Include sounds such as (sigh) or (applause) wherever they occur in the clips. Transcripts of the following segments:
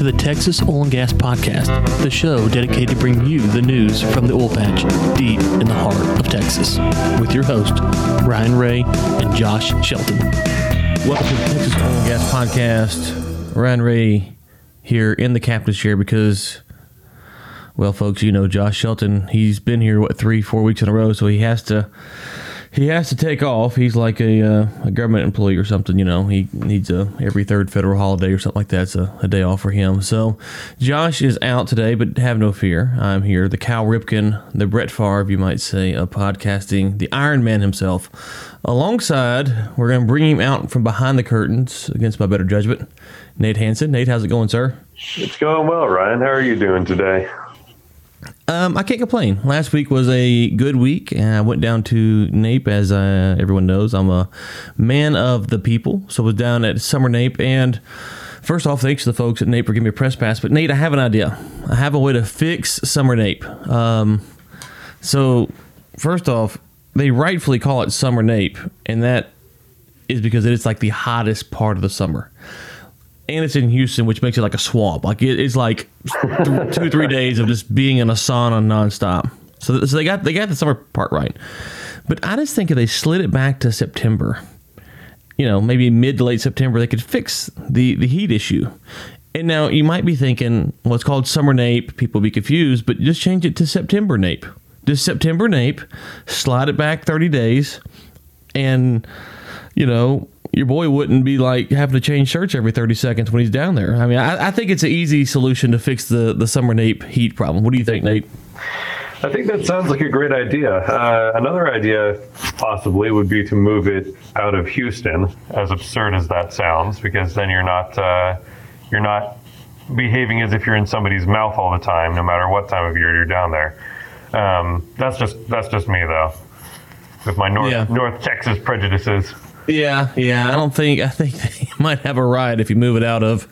to the Texas Oil and Gas Podcast, the show dedicated to bring you the news from the oil patch deep in the heart of Texas, with your host, Ryan Ray and Josh Shelton. Welcome to the Texas Oil and Gas Podcast. Ryan Ray here in the captain's chair because, well, folks, you know Josh Shelton. He's been here what three, four weeks in a row, so he has to he has to take off. He's like a, uh, a government employee or something, you know. He needs a every third federal holiday or something like that's a, a day off for him. So Josh is out today, but have no fear. I'm here. The Cal Ripken, the Brett Favre, you might say, of podcasting, the Iron Man himself. Alongside, we're going to bring him out from behind the curtains against my better judgment. Nate Hanson. Nate, how's it going, sir? It's going well, Ryan. How are you doing today? Um, I can't complain. Last week was a good week, and I went down to NAPE, as uh, everyone knows. I'm a man of the people, so I was down at Summer NAPE. And first off, thanks to the folks at NAPE for giving me a press pass. But Nate, I have an idea. I have a way to fix Summer NAPE. Um, so first off, they rightfully call it Summer NAPE, and that is because it's like the hottest part of the summer and it's in Houston, which makes it like a swamp. Like it, it's like th- two three days of just being in a sauna nonstop. So, so they got they got the summer part right, but I just think if they slid it back to September, you know, maybe mid to late September, they could fix the the heat issue. And now you might be thinking, well, it's called summer nape. People be confused, but just change it to September nape. Just September nape, slide it back 30 days, and you know your boy wouldn't be like having to change shirts every 30 seconds when he's down there. I mean, I, I, think it's an easy solution to fix the, the summer nape heat problem. What do you think, Nate? I think that sounds like a great idea. Uh, another idea, possibly, would be to move it out of Houston. As absurd as that sounds, because then you're not uh, you're not behaving as if you're in somebody's mouth all the time, no matter what time of year you're down there. Um, that's just that's just me, though, with my North yeah. North Texas prejudices. Yeah, yeah. I don't think I think (laughs) they might have a right if you move it out of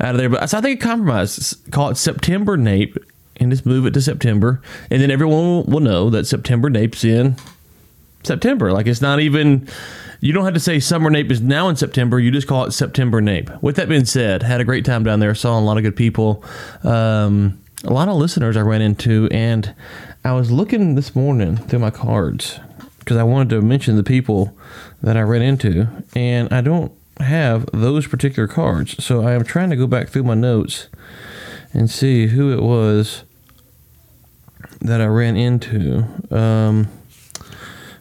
out of there. But so I think a compromise. Call it September Nape and just move it to September, and then everyone will know that September Nape's in September. Like it's not even. You don't have to say summer nape is now in September. You just call it September nape. With that being said, had a great time down there. Saw a lot of good people. Um, a lot of listeners I ran into, and I was looking this morning through my cards because I wanted to mention the people that I ran into, and I don't have those particular cards. So I am trying to go back through my notes and see who it was that I ran into. Um,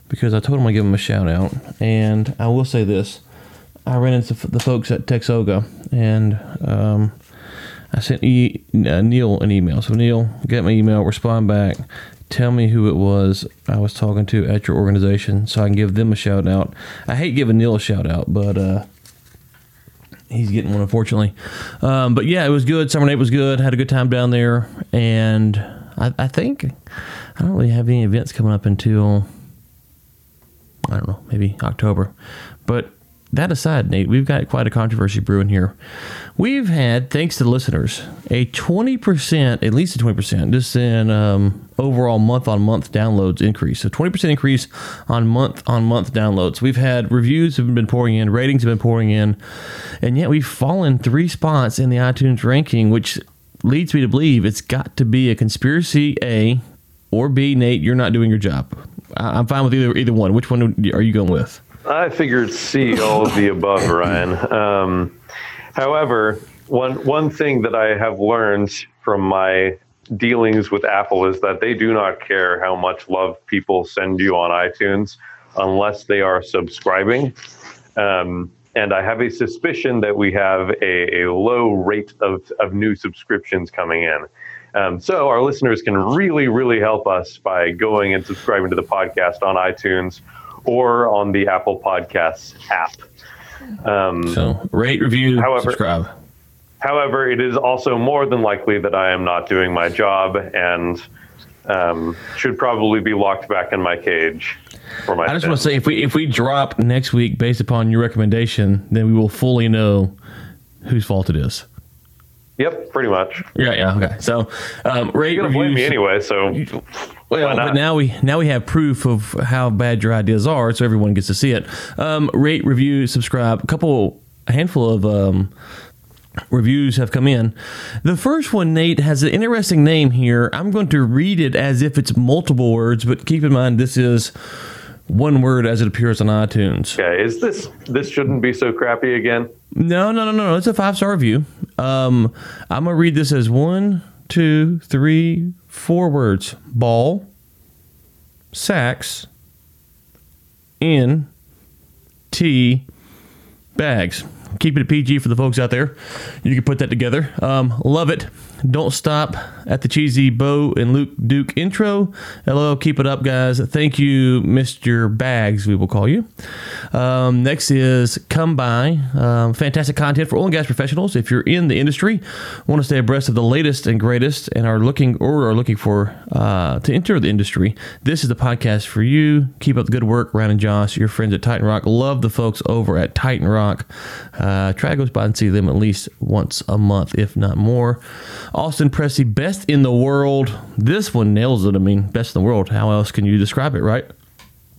because I told them I'd give them a shout out. And I will say this I ran into the folks at Texoga, and um, I sent e- uh, Neil an email. So, Neil, get my email, respond back, tell me who it was I was talking to at your organization so I can give them a shout out. I hate giving Neil a shout out, but uh, he's getting one, unfortunately. Um, but yeah, it was good. Summer Nape was good. Had a good time down there. And I, I think I don't really have any events coming up until, I don't know, maybe October. But that aside, Nate, we've got quite a controversy brewing here. We've had, thanks to the listeners, a 20%, at least a 20%, just in um, overall month on month downloads increase. So 20% increase on month on month downloads. We've had reviews have been pouring in, ratings have been pouring in, and yet we've fallen three spots in the iTunes ranking, which leads me to believe it's got to be a conspiracy A or B. Nate, you're not doing your job. I'm fine with either either one. Which one are you going with? I figured C, all of the above, Ryan. Um, however, one one thing that I have learned from my dealings with Apple is that they do not care how much love people send you on iTunes unless they are subscribing. Um, and I have a suspicion that we have a, a low rate of, of new subscriptions coming in. Um, so our listeners can really, really help us by going and subscribing to the podcast on iTunes or on the Apple Podcasts app. Um, so rate, review, however, subscribe. However, it is also more than likely that I am not doing my job and um, should probably be locked back in my cage. For my I just want to say, if we if we drop next week based upon your recommendation, then we will fully know whose fault it is. Yep, pretty much. Yeah, yeah, okay. So, um, rate You're gonna blame me anyway. So, well, but now we now we have proof of how bad your ideas are, so everyone gets to see it. Um, rate, review, subscribe. A couple, a handful of um, reviews have come in. The first one, Nate, has an interesting name here. I'm going to read it as if it's multiple words, but keep in mind this is one word as it appears on iTunes. Okay, is this this shouldn't be so crappy again? No, no, no, no, no. It's a five star review. Um, I'm gonna read this as one, two, three, four words: ball, sacks, in, t, bags. Keep it a PG for the folks out there. You can put that together. Um, love it. Don't stop at the cheesy Bo and Luke Duke intro. Hello, keep it up, guys. Thank you, Mr. Bags, we will call you. Um, next is Come By. Um, fantastic content for oil and gas professionals. If you're in the industry, want to stay abreast of the latest and greatest, and are looking or are looking for uh, to enter the industry, this is the podcast for you. Keep up the good work, Ryan and Josh, your friends at Titan Rock. Love the folks over at Titan Rock. Uh, try to go by and see them at least once a month, if not more. Austin Pressey, best in the world. This one nails it. I mean, best in the world. How else can you describe it, right?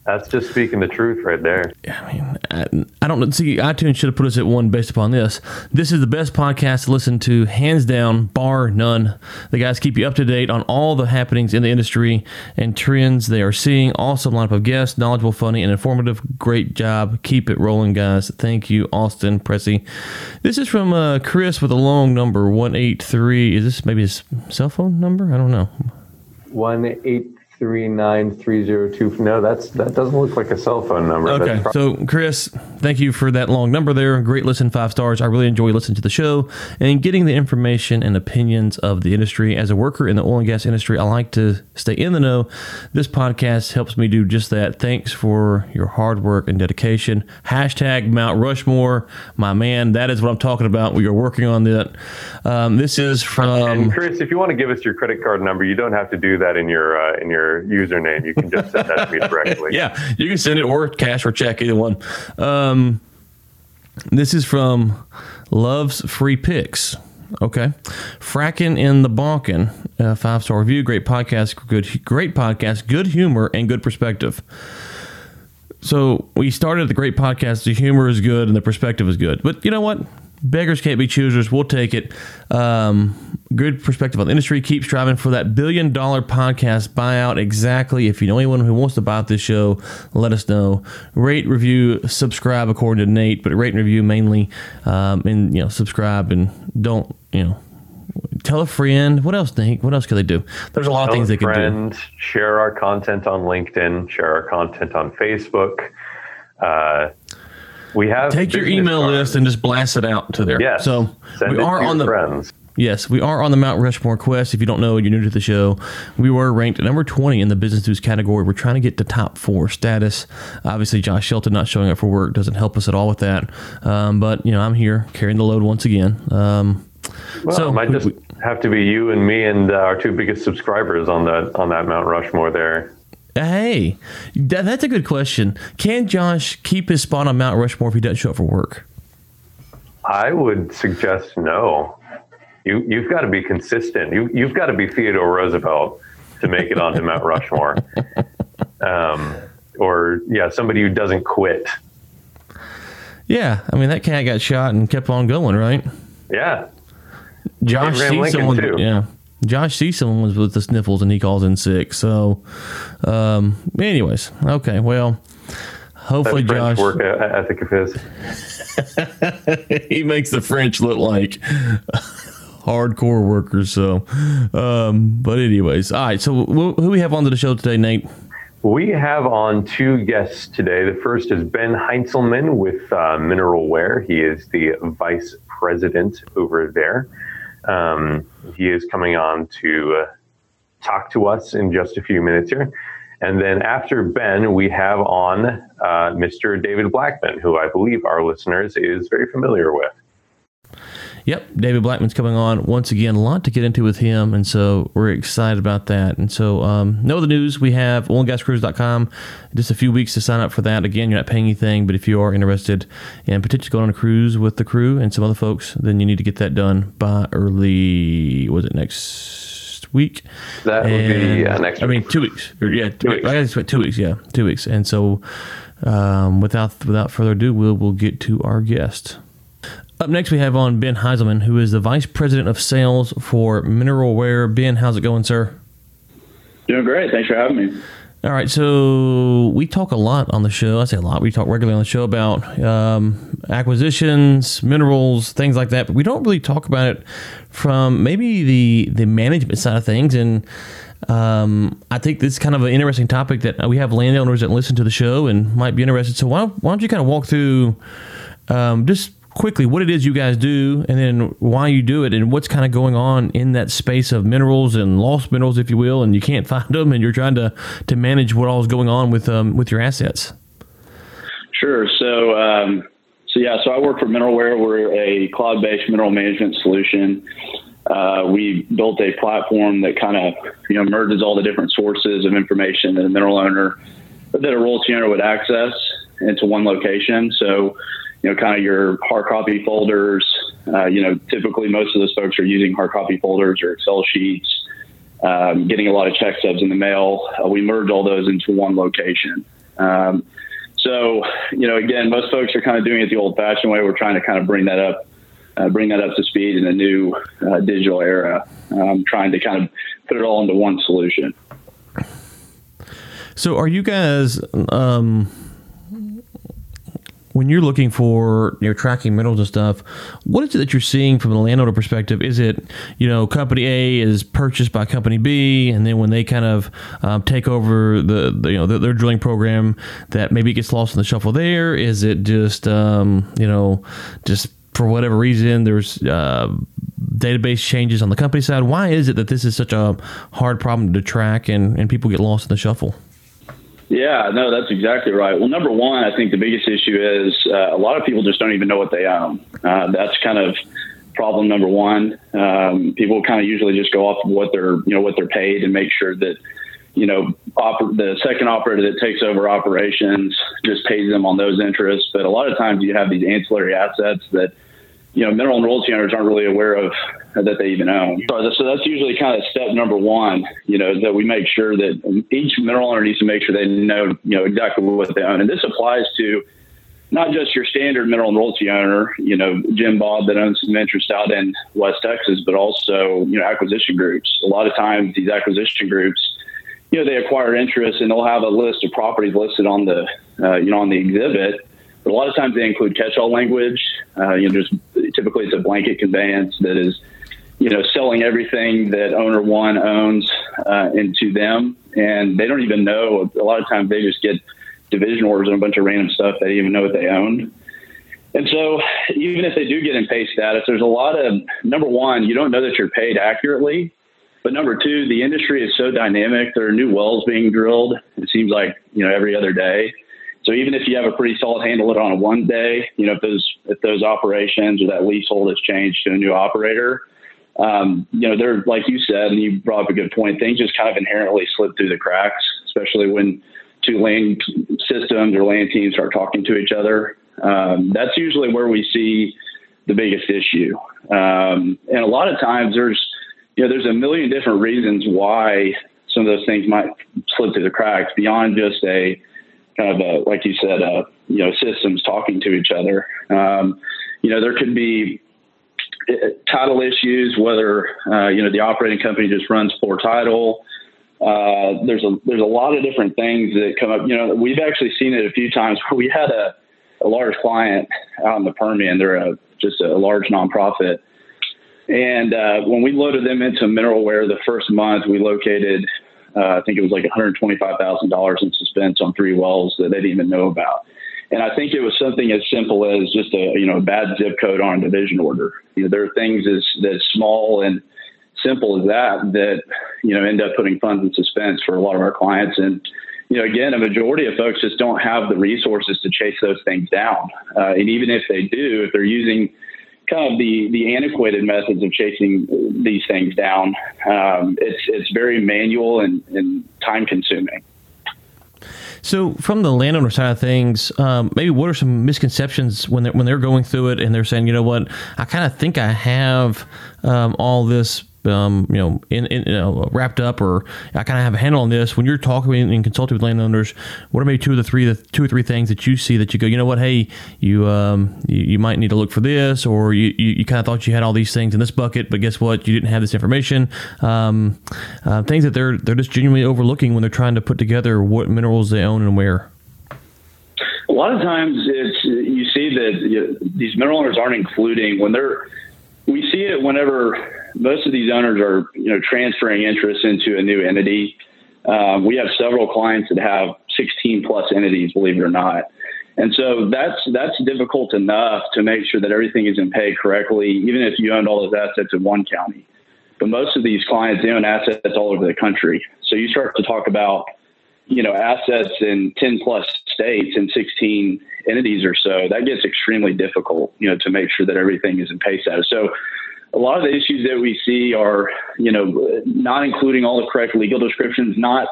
That's just speaking the truth right there. I mean, I, I don't see iTunes should have put us at one based upon this. This is the best podcast to listen to, hands down, bar none. The guys keep you up to date on all the happenings in the industry and trends they are seeing. Awesome lineup of guests, knowledgeable, funny, and informative. Great job. Keep it rolling, guys. Thank you, Austin Pressey. This is from uh, Chris with a long number one eight three. Is this maybe his cell phone number? I don't know. One eight three nine three zero two. No, that's that doesn't look like a cell phone number. Okay, That's so Chris, thank you for that long number there. Great listen, five stars. I really enjoy listening to the show and getting the information and opinions of the industry. As a worker in the oil and gas industry, I like to stay in the know. This podcast helps me do just that. Thanks for your hard work and dedication. Hashtag Mount Rushmore, my man. That is what I'm talking about. We are working on that. Um, this is and from. Chris, if you want to give us your credit card number, you don't have to do that in your uh, in your username. You can just send that to me directly. (laughs) Yeah, you can send it or cash or check, either one. Um, this is from Love's Free Picks. Okay, fracking in the bonkin, uh, five star review, great podcast, good, great podcast, good humor and good perspective. So we started the great podcast. The humor is good and the perspective is good. But you know what? Beggars can't be choosers. We'll take it. Um, good perspective on the industry. Keep striving for that billion dollar podcast buyout. Exactly. If you know anyone who wants to buy out this show, let us know. Rate, review, subscribe according to Nate, but rate and review mainly. Um, and you know, subscribe and don't you know. Tell a friend. What else, Nate? What else could they do? There's a lot of things they could do. Share our content on LinkedIn. Share our content on Facebook. Uh, we have Take your email cards. list and just blast it out to there. Yes. So Send we are on the friends. Yes, we are on the Mount Rushmore quest. If you don't know, you're new to the show. We were ranked number 20 in the business news category. We're trying to get to top four status. Obviously, Josh Shelton not showing up for work doesn't help us at all with that. Um, but, you know, I'm here carrying the load once again. Um, Well, so it might we- just we- have to be you and me and uh, our two biggest subscribers on that on that Mount Rushmore there. Hey, that, that's a good question. Can Josh keep his spot on Mount Rushmore if he doesn't show up for work? I would suggest no. You you've got to be consistent. You you've got to be Theodore Roosevelt to make it onto Mount Rushmore. (laughs) Um, or yeah, somebody who doesn't quit. Yeah, I mean, that cat got shot and kept on going, right? Yeah, Josh Abraham sees Lincoln, someone. too. Yeah, Josh sees someone with, the sniffles and he calls in sick. So, um, anyways, okay. Well, hopefully, Josh work ethic of his. he makes the French look like hardcore workers. So, um, but anyways, all right. So, wh- who we have onto the show today, Nate? We have on two guests today. The first is Ben Heinzelman with uh, Mineralware. He is the vice president over there. Um, he is coming on to uh, talk to us in just a few minutes here. And then after Ben, we have on uh, Mr. David Blackman, who I believe our listeners is very familiar with. Yep, David Blackman's coming on once again. A lot to get into with him, and so we're excited about that. And so, um, know the news we have oilandgascruise.com. Just a few weeks to sign up for that. Again, you're not paying anything, but if you are interested in potentially going on a cruise with the crew and some other folks, then you need to get that done by early. Was it next week? That would be And- uh, next I week. mean, two weeks. Yeah, two weeks. weeks. I guess it's two weeks. Yeah, two weeks. And so, um, without without further ado, we'll we'll get to our guest. Up next, we have on Ben Heiselman, who is the Vice President of Sales for Mineralware. Ben, how's it going, sir? Doing great. Thanks for having me. All right, so we talk a lot on the show. I say a lot. We talk regularly on the show about um, acquisitions, minerals, things like that. But we don't really talk about it from maybe the the management side of things. And um, I think this is kind of an interesting topic that we have landowners that listen to the show and might be interested. So why don't, why don't you kind of walk through um, just quickly what it is you guys do and then why you do it and what's kind of going on in that space of minerals and lost minerals if you will and you can't (laughs) find them and you're trying to to manage what all is going on with um, with your assets. Sure. So um, so yeah so i work for mineralware. We're a cloud-based mineral management solution. Uh, we built a platform that kind of you know merges all the different sources of information that a mineral owner that a royalty owner would access into one location. So you know, kind of your hard copy folders. Uh, you know, typically most of those folks are using hard copy folders or Excel sheets, um, getting a lot of check stubs in the mail. Uh, we merge all those into one location. Um, so, you know, again, most folks are kind of doing it the old fashioned way. We're trying to kind of bring that up, uh, bring that up to speed in a new uh, digital era, um, trying to kind of put it all into one solution. So, are you guys, um, when you're looking for you know tracking minerals and stuff, what is it that you're seeing from the landowner perspective? Is it you know company A is purchased by company B, and then when they kind of um, take over the, the you know the, their drilling program, that maybe gets lost in the shuffle there? Is it just um, you know just for whatever reason there's uh, database changes on the company side? Why is it that this is such a hard problem to track and, and people get lost in the shuffle? Yeah, no, that's exactly right. Well, number one, I think the biggest issue is uh, a lot of people just don't even know what they own. Uh, that's kind of problem number one. Um, people kind of usually just go off of what they're, you know, what they're paid and make sure that, you know, oper- the second operator that takes over operations just pays them on those interests. But a lot of times you have these ancillary assets that, you know, mineral and royalty owners aren't really aware of that they even own. So that's usually kind of step number one, you know, that we make sure that each mineral owner needs to make sure they know, you know, exactly what they own. And this applies to not just your standard mineral and royalty owner, you know, Jim Bob that owns some interest out in West Texas, but also, you know, acquisition groups. A lot of times these acquisition groups, you know, they acquire interest and they'll have a list of properties listed on the, uh, you know, on the exhibit. A lot of times they include catch-all language. Uh, you know, typically it's a blanket conveyance that is you know, selling everything that owner one owns uh, into them, and they don't even know. A lot of times, they just get division orders and a bunch of random stuff they even know what they own. And so, even if they do get in pay status, there's a lot of number one, you don't know that you're paid accurately. But number two, the industry is so dynamic. There are new wells being drilled. It seems like you know every other day. So even if you have a pretty solid handle it on a one day, you know if those if those operations or that leasehold has changed to a new operator, um, you know, they're like you said, and you brought up a good point. Things just kind of inherently slip through the cracks, especially when two land systems or land teams start talking to each other. Um, that's usually where we see the biggest issue. Um, and a lot of times, there's you know, there's a million different reasons why some of those things might slip through the cracks beyond just a kind of a, like you said, uh, you know, systems talking to each other. Um, you know, there could be title issues, whether uh, you know the operating company just runs poor title. Uh, there's a there's a lot of different things that come up. You know, we've actually seen it a few times where (laughs) we had a, a large client out in the Permian. They're a, just a large nonprofit, and uh, when we loaded them into Mineralware the first month, we located. Uh, I think it was like $125,000 in suspense on three wells that they didn't even know about. And I think it was something as simple as just a you know a bad zip code on a division order. You know, there are things as that small and simple as that that you know end up putting funds in suspense for a lot of our clients. And you know, again, a majority of folks just don't have the resources to chase those things down. Uh, and even if they do, if they're using kind of the the antiquated methods of chasing these things down, um, it's it's very manual and, and time consuming. So, from the landowner side of things, um, maybe what are some misconceptions when they're when they're going through it and they're saying, you know what, I kind of think I have um, all this um, you know, in, in you know, wrapped up, or I kind of have a handle on this. When you're talking and consulting with landowners, what are maybe two of the three, the two or three things that you see that you go, you know what, hey, you um, you, you might need to look for this, or you, you, you kind of thought you had all these things in this bucket, but guess what, you didn't have this information. Um, uh, things that they're they're just genuinely overlooking when they're trying to put together what minerals they own and where. A lot of times, it's you see that you, these mineral owners aren't including when they're. We see it whenever most of these owners are, you know, transferring interest into a new entity. Um, we have several clients that have 16 plus entities, believe it or not. And so that's that's difficult enough to make sure that everything is in pay correctly, even if you owned all those assets in one county. But most of these clients own assets all over the country. So you start to talk about, you know, assets in 10 plus states and 16 entities or so. That gets extremely difficult, you know, to make sure that everything is in pay status. So a lot of the issues that we see are, you know, not including all the correct legal descriptions, not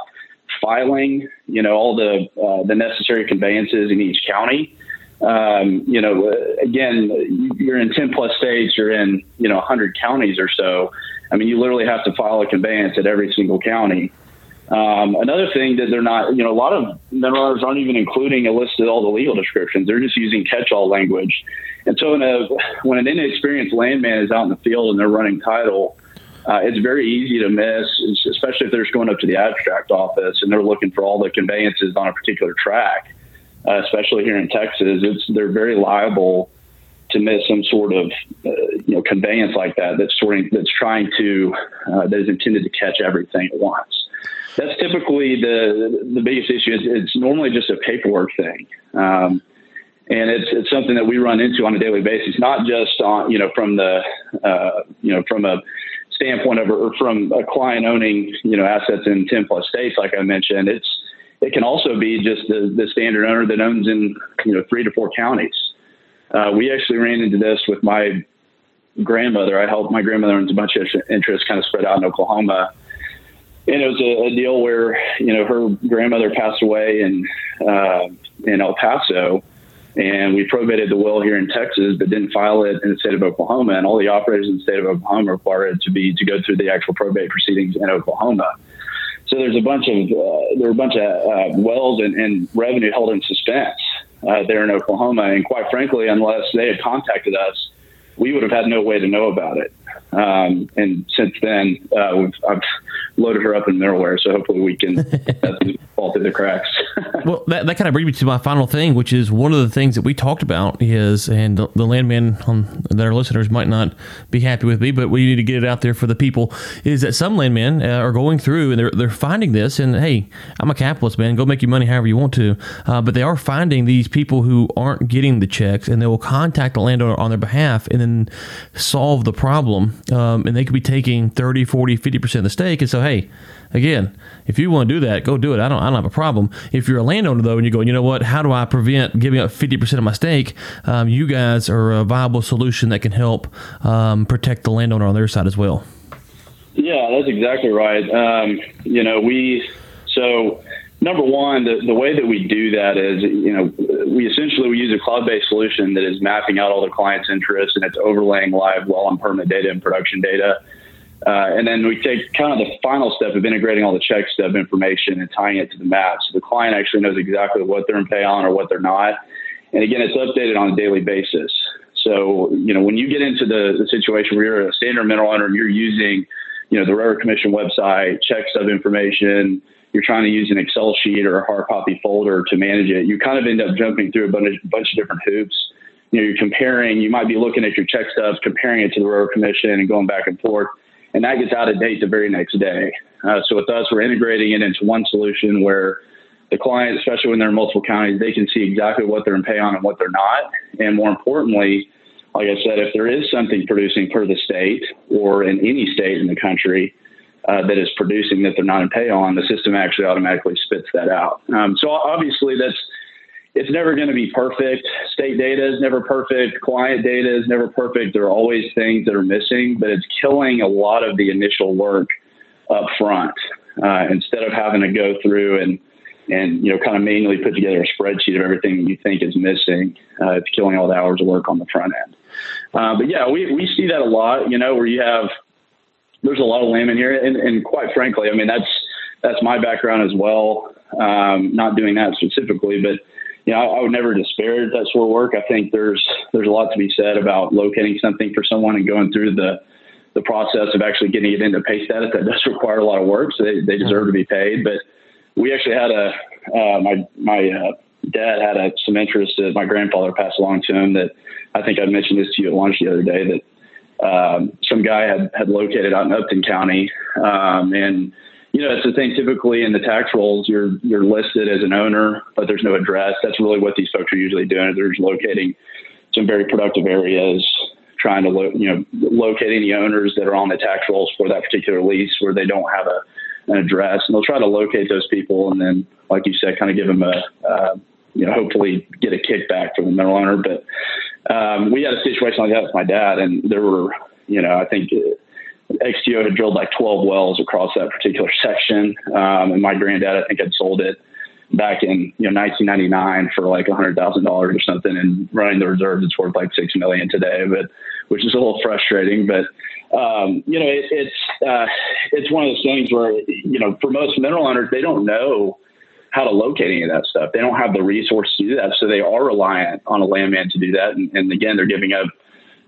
filing, you know, all the uh, the necessary conveyances in each county. Um, you know, again, you're in 10 plus states, you're in, you know, 100 counties or so. I mean, you literally have to file a conveyance at every single county. Um, another thing that they're not, you know, a lot of owners aren't even including a list of all the legal descriptions. They're just using catch-all language. And so, a, when an inexperienced landman is out in the field and they're running title, uh, it's very easy to miss, especially if they're just going up to the abstract office and they're looking for all the conveyances on a particular track. Uh, especially here in Texas, it's they're very liable to miss some sort of uh, you know conveyance like that that's sort that's trying to uh, that is intended to catch everything at once. That's typically the the biggest issue. It's, it's normally just a paperwork thing. Um, and it's it's something that we run into on a daily basis, not just on you know from the uh, you know from a standpoint of or from a client owning you know assets in ten plus states, like I mentioned. It's it can also be just the, the standard owner that owns in you know three to four counties. Uh, we actually ran into this with my grandmother. I helped my grandmother owns a bunch of interests kind of spread out in Oklahoma. And it was a, a deal where, you know, her grandmother passed away in, uh, in El Paso, and we probated the will here in Texas, but didn't file it in the state of Oklahoma. And all the operators in the state of Oklahoma require it to be to go through the actual probate proceedings in Oklahoma. So there's a bunch of uh, there were a bunch of uh, wells and, and, revenue held in suspense uh, there in Oklahoma, and quite frankly, unless they had contacted us, we would have had no way to know about it. Um, and since then, uh, I've loaded her up in Mineralware, so hopefully we can fall through the cracks. (laughs) well, that, that kind of brings me to my final thing, which is one of the things that we talked about is, and the, the landman on, that our listeners might not be happy with me, but we need to get it out there for the people, is that some landmen uh, are going through and they're, they're finding this, and hey, I'm a capitalist, man, go make your money however you want to, uh, but they are finding these people who aren't getting the checks, and they will contact the landowner on their behalf and then solve the problem um, and they could be taking 30, 40, 50% of the stake. And so, hey, again, if you want to do that, go do it. I don't, I don't have a problem. If you're a landowner, though, and you're going, you know what, how do I prevent giving up 50% of my stake? Um, you guys are a viable solution that can help um, protect the landowner on their side as well. Yeah, that's exactly right. Um, you know, we, so number one, the, the way that we do that is, you know, we essentially we use a cloud-based solution that is mapping out all the client's interests and it's overlaying live well and permit data and production data. Uh, and then we take kind of the final step of integrating all the check stub information and tying it to the map. So the client actually knows exactly what they're in pay on or what they're not. And again, it's updated on a daily basis. So, you know, when you get into the, the situation where you're a standard mineral owner and you're using, you know, the Railroad Commission website, check stub information, you're trying to use an Excel sheet or a hard copy folder to manage it, you kind of end up jumping through a bunch, bunch of different hoops. You know, you're comparing, you might be looking at your check stubs, comparing it to the Railroad Commission and going back and forth, and that gets out of date the very next day. Uh, so with us, we're integrating it into one solution where the client, especially when they're in multiple counties, they can see exactly what they're in pay on and what they're not. And more importantly, like I said, if there is something producing per the state or in any state in the country, uh, that is producing that they're not in pay on, the system actually automatically spits that out. Um, so obviously that's it's never going to be perfect. State data is never perfect. Client data is never perfect. There are always things that are missing, but it's killing a lot of the initial work up front uh, instead of having to go through and and you know kind of manually put together a spreadsheet of everything you think is missing. Uh, it's killing all the hours of work on the front end. Uh, but yeah, we we see that a lot. You know, where you have there's a lot of lamb in here, and, and quite frankly, I mean that's that's my background as well. Um, not doing that specifically, but you know, I, I, would never disparage that sort of work. I think there's there's a lot to be said about locating something for someone and going through the the process of actually getting it into pay status. That does require a lot of work, so they, they deserve to be paid. But we actually had a uh, my my uh, dad had a, some interest that my grandfather passed along to him that I think I mentioned this to you at lunch the other day that um, some guy had, had located out in Upton County. Um, and, you know, it's the thing typically in the tax rolls, you're, you're listed as an owner, but there's no address. That's really what these folks are usually doing. They're just locating some very productive areas, trying to, lo- you know, locating the owners that are on the tax rolls for that particular lease where they don't have a, an address and they'll try to locate those people. And then, like you said, kind of give them a, uh, you know, hopefully get a kickback from the mineral owner. But um, we had a situation like that with my dad, and there were, you know, I think XTO had drilled like 12 wells across that particular section, um, and my granddad, I think, had sold it back in you know 1999 for like $100,000 or something, and running the reserves, it's worth like six million today, but which is a little frustrating, but. Um, you know, it, it's uh, it's one of those things where you know, for most mineral owners, they don't know how to locate any of that stuff. They don't have the resources to do that. So they are reliant on a landman to do that. And, and again, they're giving up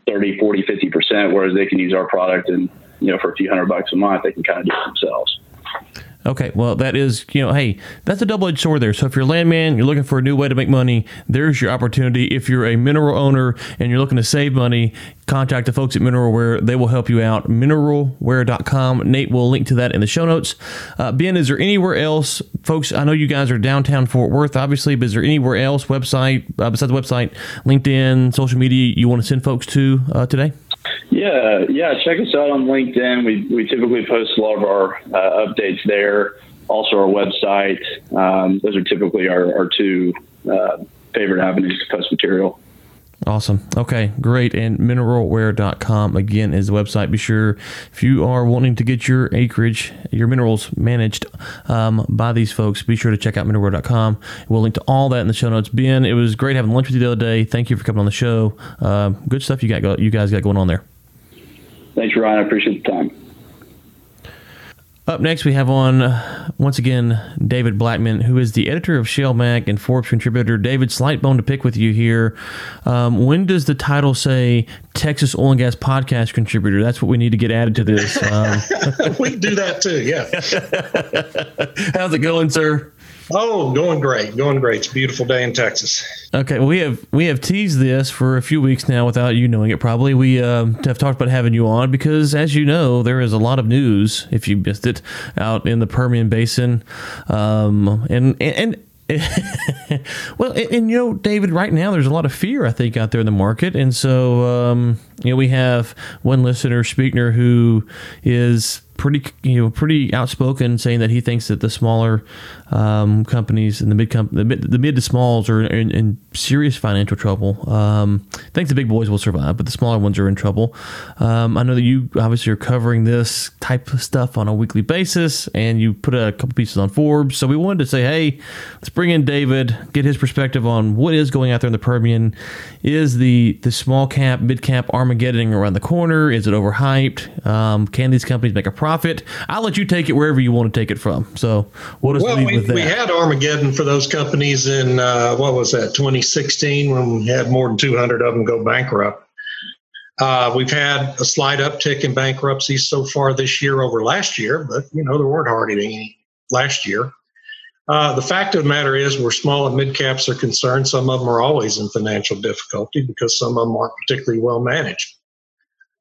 30, 40, 50%, whereas they can use our product and, you know, for a few hundred bucks a month, they can kind of do it themselves. Okay, well, that is, you know, hey, that's a double edged sword there. So if you're a landman, you're looking for a new way to make money, there's your opportunity. If you're a mineral owner and you're looking to save money, contact the folks at Mineralware. They will help you out. Mineralware.com. Nate will link to that in the show notes. Uh, ben, is there anywhere else, folks? I know you guys are downtown Fort Worth, obviously, but is there anywhere else, website, uh, besides the website, LinkedIn, social media, you want to send folks to uh, today? Yeah, yeah. Check us out on LinkedIn. We we typically post a lot of our uh, updates there. Also, our website. Um, those are typically our, our two uh, favorite avenues to post material. Awesome. Okay, great. And mineralware.com again is the website. Be sure if you are wanting to get your acreage, your minerals managed um, by these folks, be sure to check out mineralware.com. We'll link to all that in the show notes. Ben, it was great having lunch with you the other day. Thank you for coming on the show. Uh, good stuff you got. You guys got going on there. Thanks, Ryan. I appreciate the time. Up next, we have on uh, once again David Blackman, who is the editor of ShaleMag and Forbes contributor. David, slight bone to pick with you here. Um, when does the title say Texas Oil and Gas Podcast contributor? That's what we need to get added to this. Um, (laughs) we do that too. Yeah. (laughs) How's it going, sir? Oh, going great, going great. It's a beautiful day in Texas. Okay, we have we have teased this for a few weeks now without you knowing it. Probably we uh, have talked about having you on because, as you know, there is a lot of news if you missed it out in the Permian Basin, um, and and. and (laughs) well, and, and, you know, David, right now there's a lot of fear, I think, out there in the market. And so, um, you know, we have one listener, Speakner, who is pretty you know pretty outspoken saying that he thinks that the smaller um, companies and the mid the mid, the mid to smalls are in, in serious financial trouble. Um, thinks the big boys will survive, but the smaller ones are in trouble. Um, I know that you obviously are covering this type of stuff on a weekly basis, and you put a couple pieces on Forbes. So we wanted to say, hey, let's bring in David, get his perspective on what is going out there in the Permian. Is the the small cap, mid cap Armageddon around the corner? Is it overhyped? Um, can these companies make a profit? Profit. I'll let you take it wherever you want to take it from. So what is well, we, we, had Armageddon for those companies in uh, what was that 2016 when we had more than 200 of them go bankrupt. Uh, we've had a slight uptick in bankruptcies so far this year over last year, but you know there weren't hardly any last year. Uh, the fact of the matter is, where small and mid caps are concerned, some of them are always in financial difficulty because some of them aren't particularly well managed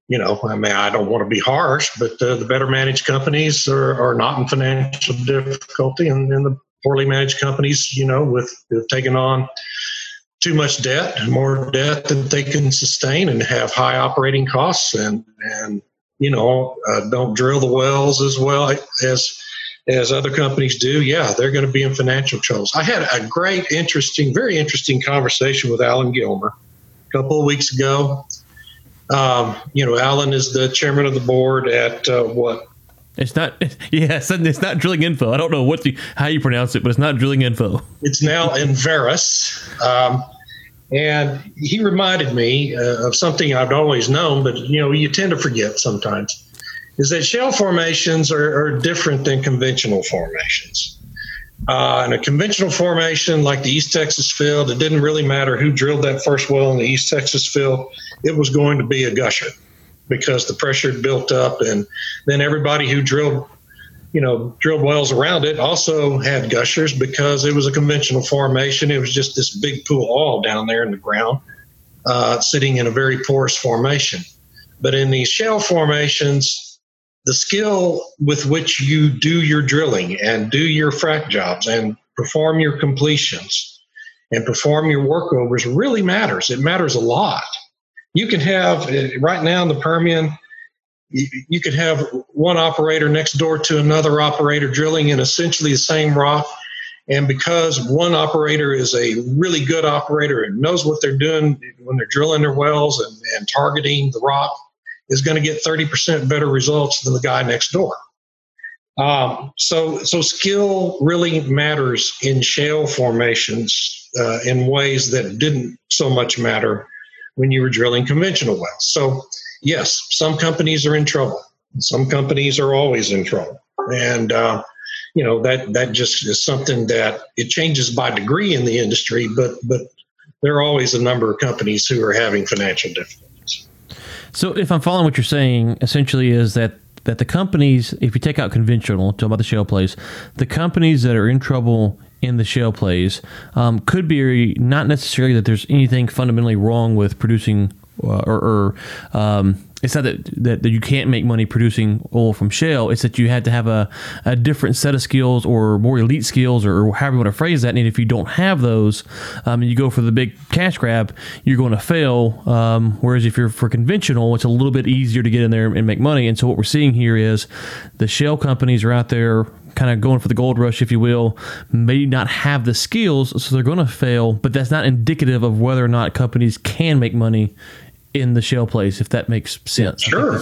you know, I mean, I don't want to be harsh, but uh, the better managed companies are, are not in financial difficulty, and, and the poorly managed companies, you know, with have taken on too much debt, more debt than they can sustain, and have high operating costs, and and you know, uh, don't drill the wells as well as as other companies do. Yeah, they're going to be in financial troubles. I had a great, interesting, very interesting conversation with Allen Gilmer a couple of weeks ago um, you know, Allen is the chairman of the board at uh, what? It's not. (laughs) Yes, it's not drilling info. I don't know what the how you pronounce it, but it's not drilling info. It's now Enverus, um, and he reminded me uh, of something I've always known, but you know, you tend to forget sometimes. is that shale formations are, are different than conventional formations. Uh, in a conventional formation like the East Texas field, it didn't really matter who drilled that first well in the East Texas field. It was going to be a gusher because the pressure had built up, and then everybody who drilled, you know, drilled wells around it also had gushers because it was a conventional formation. It was just this big pool oil down there in the ground, uh, sitting in a very porous formation. But in these shale formations, the skill with which you do your drilling and do your frac jobs and perform your completions and perform your workovers really matters. It matters a lot. You can have, uh, right now in the Permian, you, could have one operator next door to another operator drilling in essentially the same rock. And because one operator is a really good operator and knows what they're doing when they're drilling their wells and, and targeting the rock, is going to get 30% better results than the guy next door. Um, so, so skill really matters in shale formations uh, in ways that didn't so much matter when you were drilling conventional wells. So, yes, some companies are in trouble. Some companies are always in trouble, and uh, you know that that just is something that it changes by degree in the industry. But but there are always a number of companies who are having financial difficulties. So, if I'm following what you're saying, essentially is that that the companies, if you take out conventional, talk about the shale plays, the companies that are in trouble in the shale plays um, could be not necessarily that there's anything fundamentally wrong with producing uh, or, or um, it's not that, that, that you can't make money producing oil from shale. It's that you had to have a, a different set of skills or more elite skills or, however you want to phrase that. And if you don't have those um, and you go for the big cash grab, you're going to fail. Um, whereas if you're for conventional, it's a little bit easier to get in there and make money. And so what we're seeing here is the shale companies are out there kind of going for the gold rush, if you will, may not have the skills, so they're going to fail. But that's not indicative of whether or not companies can make money in the shale plays, if that makes sense. Sure.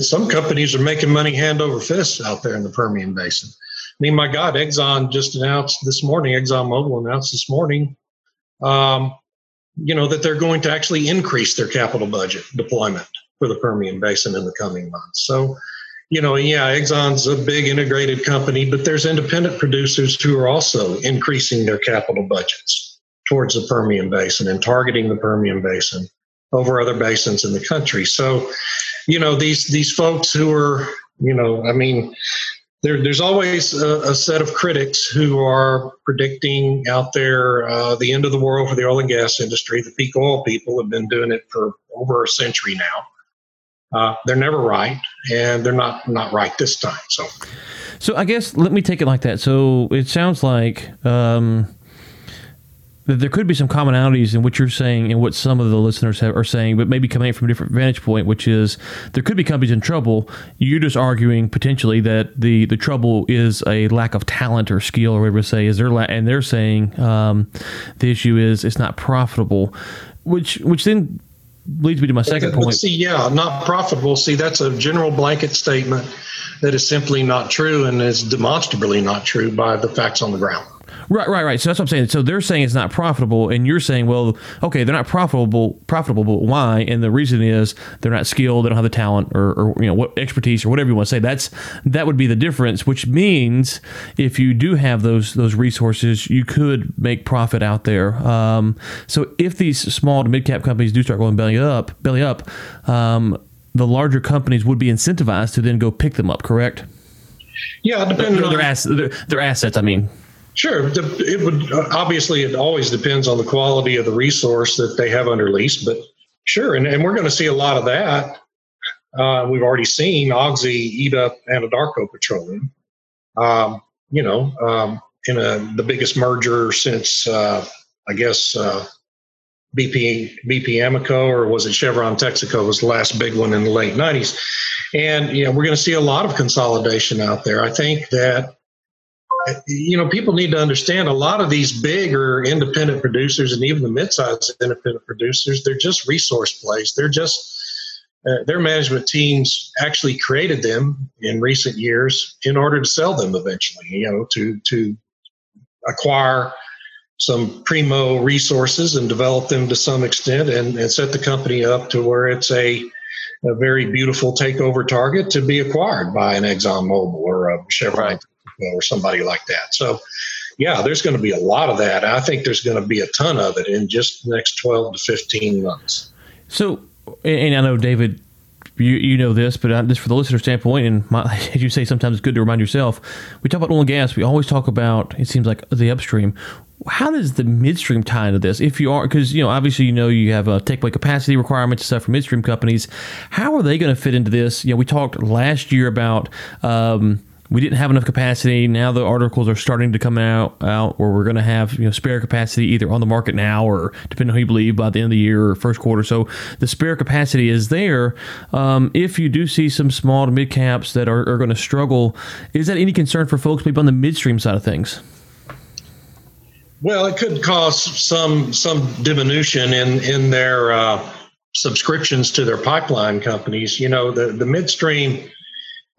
Some companies are making money hand over fist out there in the Permian Basin. I mean, my God, Exxon just announced this morning, Exxon ExxonMobil announced this morning, um, you know, that they're going to actually increase their capital budget deployment for the Permian Basin in the coming months. So, you know, yeah, Exxon's a big integrated company, but there's independent producers who are also increasing their capital budgets towards the Permian Basin and targeting the Permian Basin over other basins in the country. So, you know, these these folks who are, you know, I mean, there, there's always a, a, set of critics who are predicting out there uh, the end of the world for the oil and gas industry. The peak oil people have been doing it for over a century now. Uh, they're never right, and they're not not right this time. So, so I guess let me take it like that. So it sounds like. Um, there could be some commonalities in what you're saying and what some of the listeners have, are saying, but maybe coming from a different vantage point, which is there could be companies in trouble. You're just arguing potentially that the, the trouble is a lack of talent or skill or whatever say is their la- and they're saying um, the issue is it's not profitable, which which then leads me to my second point. See, yeah, not profitable. See, that's a general blanket statement that is simply not true and is demonstrably not true by the facts on the ground. Right, right, right. So that's what I'm saying. So they're saying it's not profitable, and you're saying, well, okay, they're not profitable, profitable, but why? And the reason is they're not skilled, they don't have the talent, or, or you know, what expertise, or whatever you want to say. That's that would be the difference. Which means if you do have those those resources, you could make profit out there. Um, so if these small to mid cap companies do start going belly up, belly up, um, the larger companies would be incentivized to then go pick them up. Correct? Yeah, depending their, their, ass, their, their assets. I mean. Sure. It would obviously it always depends on the quality of the resource that they have under lease, but sure, and, and we're going to see a lot of that. Uh, we've already seen Oxy eat up Anadarko Petroleum. Um, you know, um, in a the biggest merger since uh, I guess uh, BP BP Amoco or was it Chevron Texaco was the last big one in the late '90s, and you know we're going to see a lot of consolidation out there. I think that you know, people need to understand a lot of these bigger independent producers and even the mid-sized independent producers, they're just resource plays. They're just uh, their management teams actually created them in recent years in order to sell them eventually. You know, to to acquire some primo resources and develop them to some extent and, and set the company up to where it's a a very beautiful takeover target to be acquired by an ExxonMobil or a Chevron Right. Or somebody like that. So, yeah, there's going to be a lot of that. I think there's going to be a ton of it in just the next 12 to 15 months. So, and I know David, you you know this, but just for the listener standpoint, and my, (laughs) as you say, sometimes it's good to remind yourself. We talk about oil and gas. We always talk about it seems like the upstream. How does the midstream tie into this? If you are, because you know, obviously, you know, you have a takeaway capacity requirements and stuff for midstream companies. How are they going to fit into this? You know, we talked last year about. Um, we didn't have enough capacity. Now the articles are starting to come out out where we're going to have you know spare capacity either on the market now or depending on who you believe by the end of the year or first quarter. So the spare capacity is there. Um, if you do see some small to mid caps that are, are going to struggle, is that any concern for folks maybe on the midstream side of things? Well, it could cause some some diminution in in their uh, subscriptions to their pipeline companies. You know, the the midstream,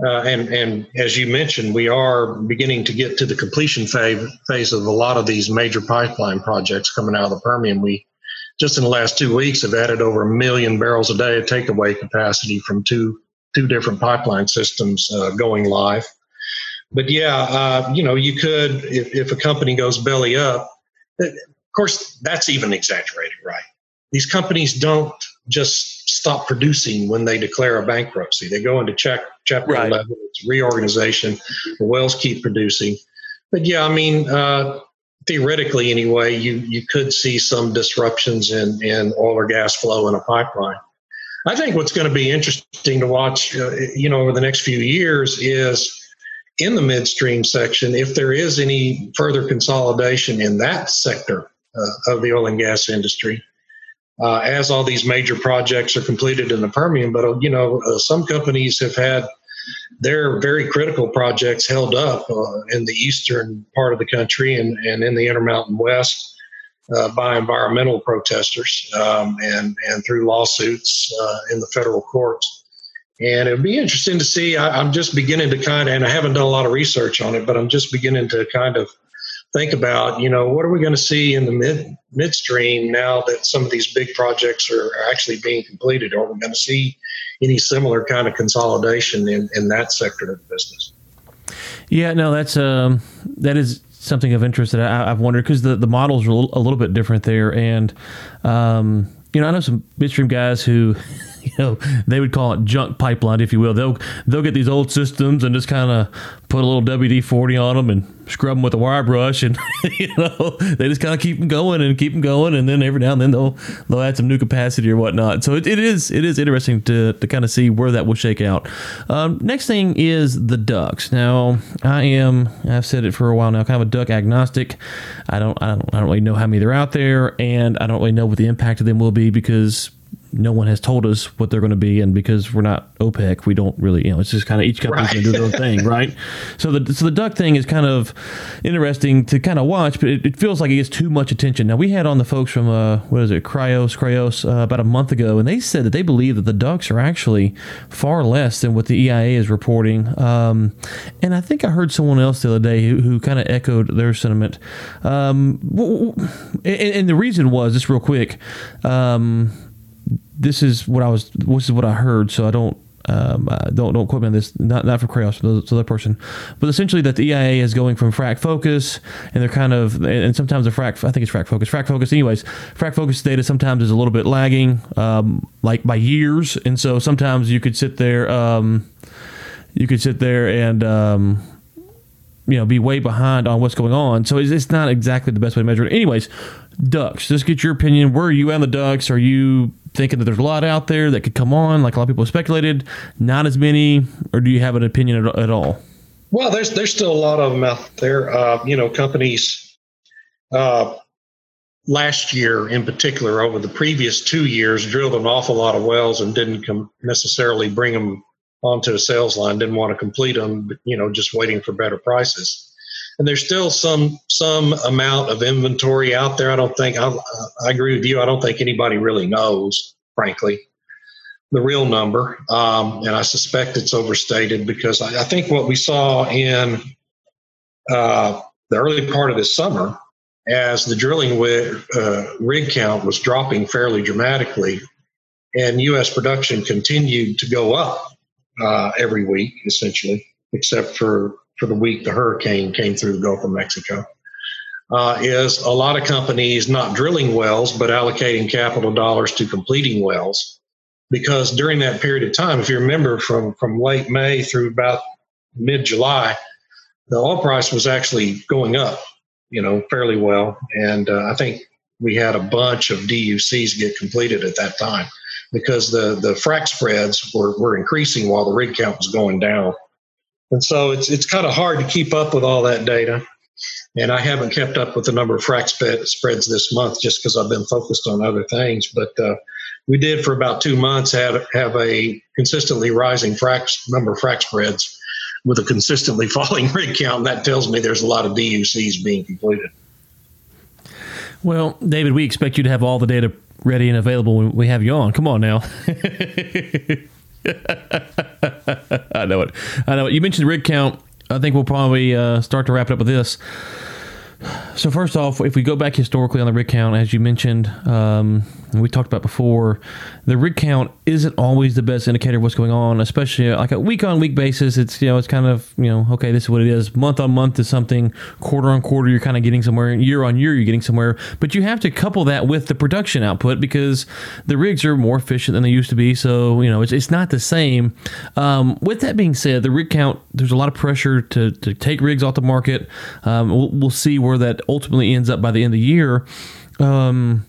uh, and and as you mentioned, we are beginning to get to the completion phase phase of a lot of these major pipeline projects coming out of the Permian. We just in the last two weeks have added over a million barrels a day of takeaway capacity from two two different pipeline systems uh, going live but yeah, uh, you know, you could if, if a company goes belly up. Of course, that's even exaggerated, right? These companies don't just stop producing when they declare a bankruptcy. They go into check, chapter Right. 11. It's reorganization. The wells keep producing. But yeah, I mean, uh, theoretically, anyway, you you could see some disruptions in in oil or gas flow in a pipeline. I think what's going to be interesting to watch, uh, you know, over the next few years is in the midstream section, if there is any further consolidation in that sector uh, of the oil and gas industry, uh, as all these major projects are completed in the Permian. But, uh, you know, uh, some companies have had their very critical projects held up uh, in the eastern part of the country and, and in the Intermountain West. Uh, by environmental protesters um, and and through lawsuits uh, in the federal courts. And it would be interesting to see. I, I'm just beginning to kind of, and I haven't done a lot of research on it, but I'm just beginning to kind of think about, you know, what are we going to see in the mid midstream now that some of these big projects are actually being completed? Are we going to see any similar kind of consolidation in, in that sector of the business? Yeah, no, that's um, that is something of interest that I, I've wondered because the the models are a little, a little bit different there, and um, you know, I know some midstream guys who. (laughs) You know, they would call it junk pipeline, if you will. They'll they'll get these old systems and just kind of put a little WD forty on them and scrub them with a wire brush, and (laughs) you know they just kind of keep them going and keep them going, and then every now and then they'll they'll add some new capacity or whatnot. So it, it is it is interesting to to kind of see where that will shake out. Um, next thing is the DUCs. Now I am I've said it for a while now, kind of a DUC agnostic. I don't I don't I don't really know how many they're out there, and I don't really know what the impact of them will be because no one has told us what they're going to be, and because we're not OPEC, we don't really, you know, it's just kind of each company's Right. going to do their own thing, (laughs) right? So the so the DUC thing is kind of interesting to kind of watch, but it, it feels like it gets too much attention. Now we had on the folks from uh, what is it, Cryos, Cryos, uh, about a month ago, and they said that they believe that the DUCs are actually far less than what the EIA is reporting. Um, and I think I heard someone else the other day who, who kind of echoed their sentiment. Um, and, and the reason was just real quick. Um, this is what I was. This is what I heard. So I don't. Um, uh, don't don't quote me on this. Not not for Kraus, but the other person. But essentially, that the EIA is going from FracFocus, and they're kind of, and sometimes the frac. I think it's FracFocus. Frac focus. Anyways, FracFocus data sometimes is a little bit lagging, um, like by years, and so sometimes you could sit there. Um, you could sit there and. Um, you know, be way behind on what's going on. So it's, it's not exactly the best way to measure it. Anyways, DUCs. Just get your opinion. Where are you on the DUCs? Are you thinking that there's a lot out there that could come on, like a lot of people speculated? Not as many, or do you have an opinion at, at all? Well, there's there's still a lot of them out there. Uh, you know, companies uh, last year in particular, over the previous two years, drilled an awful lot of wells and didn't com- necessarily bring them onto a sales line. Didn't want to complete them, you know, just waiting for better prices. And there's still some some amount of inventory out there. I don't think I, I agree with you. I don't think anybody really knows, frankly, the real number. Um, and I suspect it's overstated because I, I think what we saw in uh, the early part of this summer, as the drilling wi- uh, rig count was dropping fairly dramatically, and U.S. production continued to go up uh, every week, essentially, except for for the week the hurricane came through the Gulf of Mexico. Uh, is a lot of companies not drilling wells but allocating capital dollars to completing wells because during that period of time, if you remember from from late May through about mid July, the oil price was actually going up, you know, fairly well, and uh, I think we had a bunch of DUCs get completed at that time because the the frac spreads were, were increasing while the rig count was going down. And so it's it's kind of hard to keep up with all that data. And I haven't kept up with the number of frac spreads this month just because I've been focused on other things. But uh, we did for about two months have have a consistently rising frac number of frac spreads with a consistently (laughs) falling rig count. That tells me there's a lot of DUCs being completed. Well, David, we expect you to have all the data ready and available when we have you on. Come on now. (laughs) (laughs) I know it. I know it. You mentioned rig count. I think we'll probably uh, start to wrap it up with this. So first off, if we go back historically on the rig count, as you mentioned, um, we talked about before, the rig count isn't always the best indicator of what's going on, especially like a week on week basis. It's you know it's kind of you know okay this is what it is. Month on month is something. Quarter on quarter you're kind of getting somewhere. Year on year you're getting somewhere. But you have to couple that with the production output because the rigs are more efficient than they used to be. So you know it's, it's not the same. Um, with that being said, the rig count there's a lot of pressure to, to take rigs off the market. Um, we'll, we'll see where that ultimately ends up by the end of the year. Um,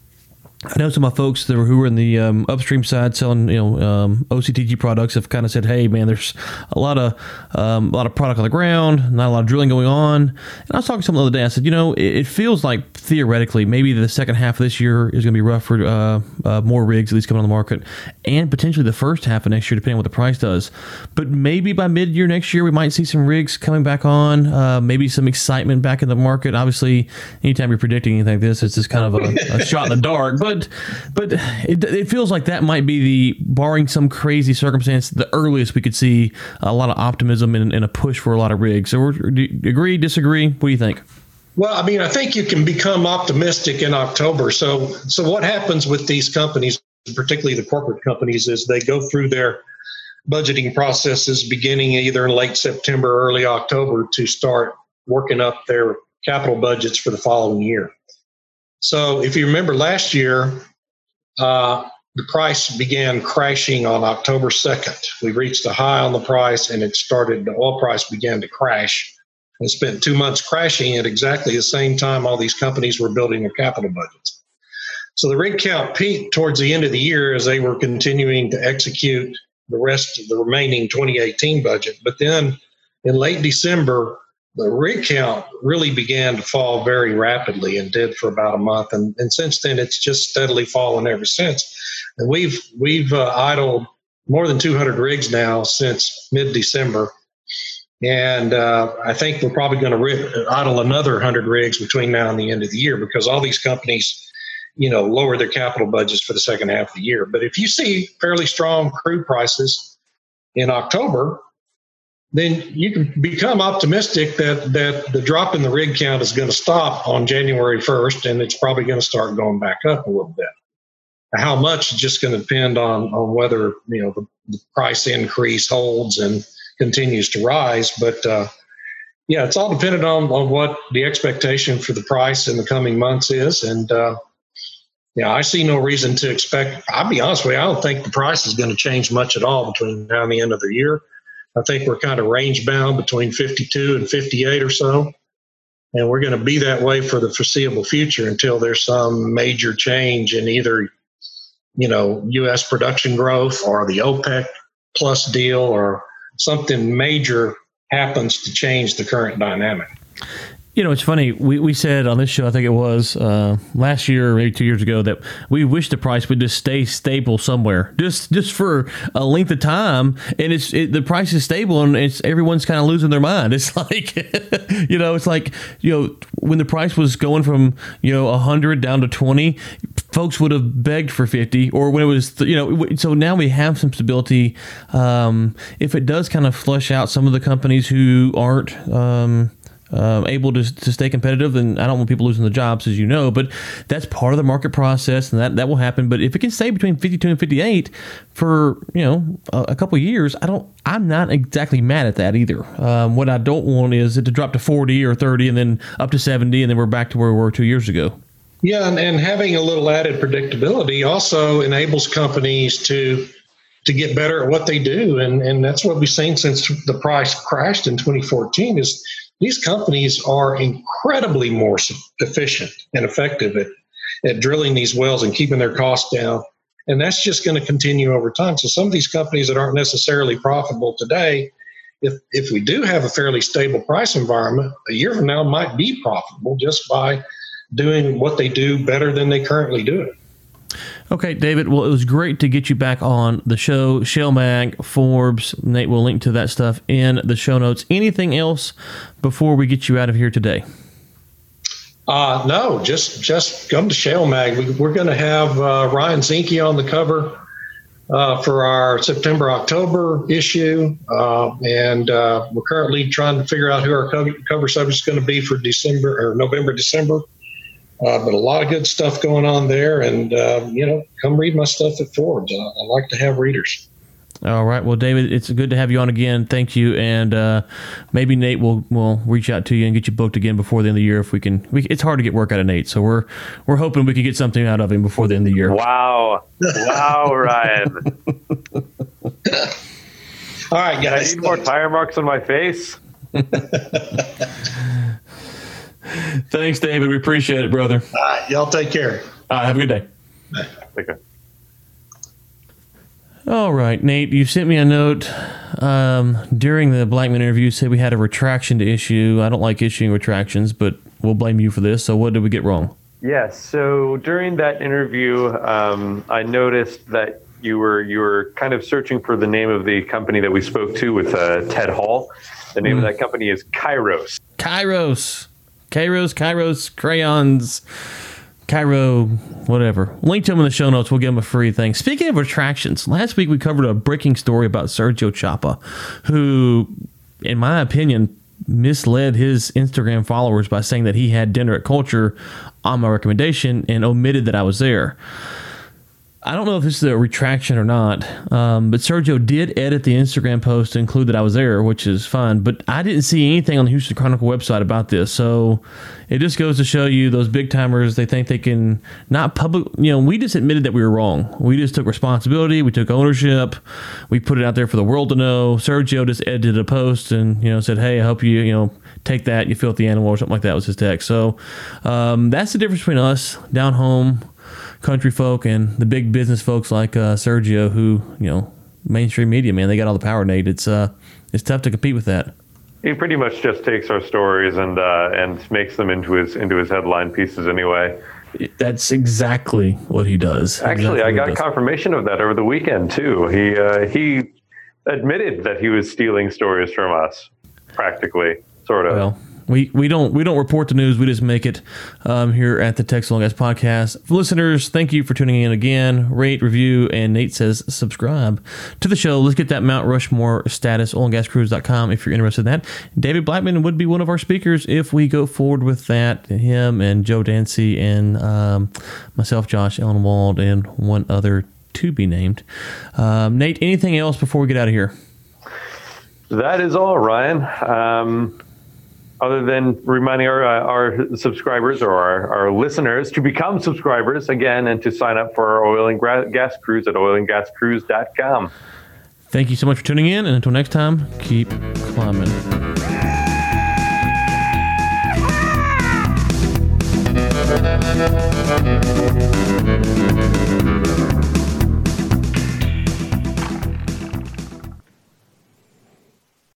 I know some of my folks that were, who were in the um, upstream side selling, you know, um, OCTG products have kind of said, "Hey, man, there's a lot of um, a lot of product on the ground, not a lot of drilling going on." And I was talking to someone the other day. I said, "You know, it, it feels like theoretically maybe the second half of this year is going to be rough for uh, uh, more rigs at least coming on the market, and potentially the first half of next year, depending on what the price does. But maybe by mid year next year, we might see some rigs coming back on, uh, maybe some excitement back in the market. Obviously, anytime you're predicting anything like this, it's just kind of a, a shot in the dark, but." But but it, it feels like that might be the barring some crazy circumstance the earliest we could see a lot of optimism and, and a push for a lot of rigs. So agree, disagree? What do you think? Well, I mean, I think you can become optimistic in October. So so what happens with these companies, particularly the corporate companies, is they go through their budgeting processes beginning either in late September, early October to start working up their capital budgets for the following year. So if you remember last year, uh, the price began crashing on October 2nd. We reached a high on the price and it started, the oil price began to crash. And spent two months crashing at exactly the same time all these companies were building their capital budgets. So the rig count peaked towards the end of the year as they were continuing to execute the rest of the remaining 2018 budget. But then in late December, the rig count really began to fall very rapidly and did for about a month. And, and since then, it's just steadily fallen ever since. And we've we've uh, idled more than 200 rigs now since mid December. And uh, I think we're probably going to ri- idle another 100 rigs between now and the end of the year because all these companies, you know, lower their capital budgets for the second half of the year. But if you see fairly strong crude prices in October, then you can become optimistic that that the drop in the rig count is going to stop on January 1st, and it's probably going to start going back up a little bit. How much is just going to depend on on whether you know the, the price increase holds and continues to rise. But uh, yeah, it's all dependent on on what the expectation for the price in the coming months is, and uh, yeah, I see no reason to expect. I'll be honest with you, I don't think the price is going to change much at all between now and the end of the year. I think we're kind of range bound between 52 and 58 or so. And we're going to be that way for the foreseeable future until there's some major change in either, you know, U.S. production growth or the OPEC plus deal or something major happens to change the current dynamic. You know, it's funny. We, we said on this show, I think it was uh, last year, or maybe two years ago, that we wish the price would just stay stable somewhere, just just for a length of time. And it's it, the price is stable, and it's everyone's kind of losing their mind. (laughs) It's like, you know, it's like you know when the price was going from you know hundred down to twenty, folks would have begged for fifty, or when it was you know. So now we have some stability. Um, if it does kind of flush out some of the companies who aren't. Um, um, able to, to stay competitive, and I don't want people losing the jobs, as you know, but that's part of the market process, and that, that will happen. But if it can stay between 52 and 58 for you know a, a couple years, I don't. I'm not exactly mad at that either. Um, what I don't want is it to drop to 40 or 30, and then up to 70, and then we're back to where we were two years ago. Yeah, and, and having a little added predictability also enables companies to to get better at what they do, and and that's what we've seen since the price crashed in 2014. Is these companies are incredibly more efficient and effective at, at drilling these wells and keeping their costs down. And that's just going to continue over time. So some of these companies that aren't necessarily profitable today, if if we do have a fairly stable price environment, a year from now might be profitable just by doing what they do better than they currently do it. Okay, David. Well, it was great to get you back on the show. ShaleMag, Forbes, Nate will link to that stuff in the show notes. Anything else before we get you out of here today? Uh, no, just just come to ShaleMag. We, are going to have uh, Ryan Zinke on the cover uh, for our September October issue, uh, and uh, we're currently trying to figure out who our cover, cover subject is going to be for December or November December. Uh, but a lot of good stuff going on there, and uh, you know, come read my stuff at Forbes. I, I, like to have readers. All right, well, David, it's good to have you on again. Thank you, and uh, maybe Nate will will reach out to you and get you booked again before the end of the year if we can. We, it's hard to get work out of Nate, so we're we're hoping we can get something out of him before the end of the year. Wow, wow, (laughs) Ryan. All right, guys. I need more tire marks on my face. (laughs) Thanks, David. We appreciate it, brother. All right, y'all take care. All right, have a good day. Take care. All right, Nate, you sent me a note um, during the Blackman interview. Said we had a retraction to issue. I don't like issuing retractions, but we'll blame you for this. So, what did we get wrong? Yes. So during that interview, um, I noticed that you were you were kind of searching for the name of the company that we spoke to with uh, Ted Hall. The name mm. of hmm. that company is Kayrros. Kayrros. Kayrros, Kayrros, crayons, Cairo, whatever. Link to them in the show notes. We'll give them a free thing. Speaking of retractions, last week we covered a breaking story about Sergio Chapa, who, in my opinion, misled his Instagram followers by saying that he had dinner at Culture on my recommendation and omitted that I was there. I don't know if this is a retraction or not, um, but Sergio did edit the Instagram post to include that I was there, which is fine. But I didn't see anything on the Houston Chronicle website about this. So it just goes to show you those big timers, they think they can not public. You know, we just admitted that we were wrong. We just took responsibility, we took ownership, we put it out there for the world to know. Sergio just edited a post and, you know, said, hey, I hope you, you know, take that, you filthy animal, or something like that was his text. So um, that's the difference between us down home country folk and the big business folks like uh, Sergio, who you know, mainstream media, man, they got all the power. Nate, it's uh, it's tough to compete with that. He pretty much just takes our stories and uh, and makes them into his into his headline pieces anyway. That's exactly what he does. Actually, exactly I got confirmation of that over the weekend too. He uh, he admitted that he was stealing stories from us, practically, sort of. Well, we, we don't we don't report the news. We just make it um, here at the Texas Oil Gas Podcast. For listeners, thank you for tuning in again. Rate, review, and Nate says subscribe to the show. Let's get that Mount Rushmore status. OilAndGasCruise.com if you're interested in that. David Blackman would be one of our speakers if we go forward with that. Him and Joe Dancy and um, myself, Josh Ellenwald, and one other to be named. Um, Nate, anything else before we get out of here? That is all, Ryan. Um, other than reminding our, uh, our subscribers or our, our listeners to become subscribers again and to sign up for our oil and gas cruise at oilandgascruise.com. Thank you so much for tuning in, and until next time, keep climbing.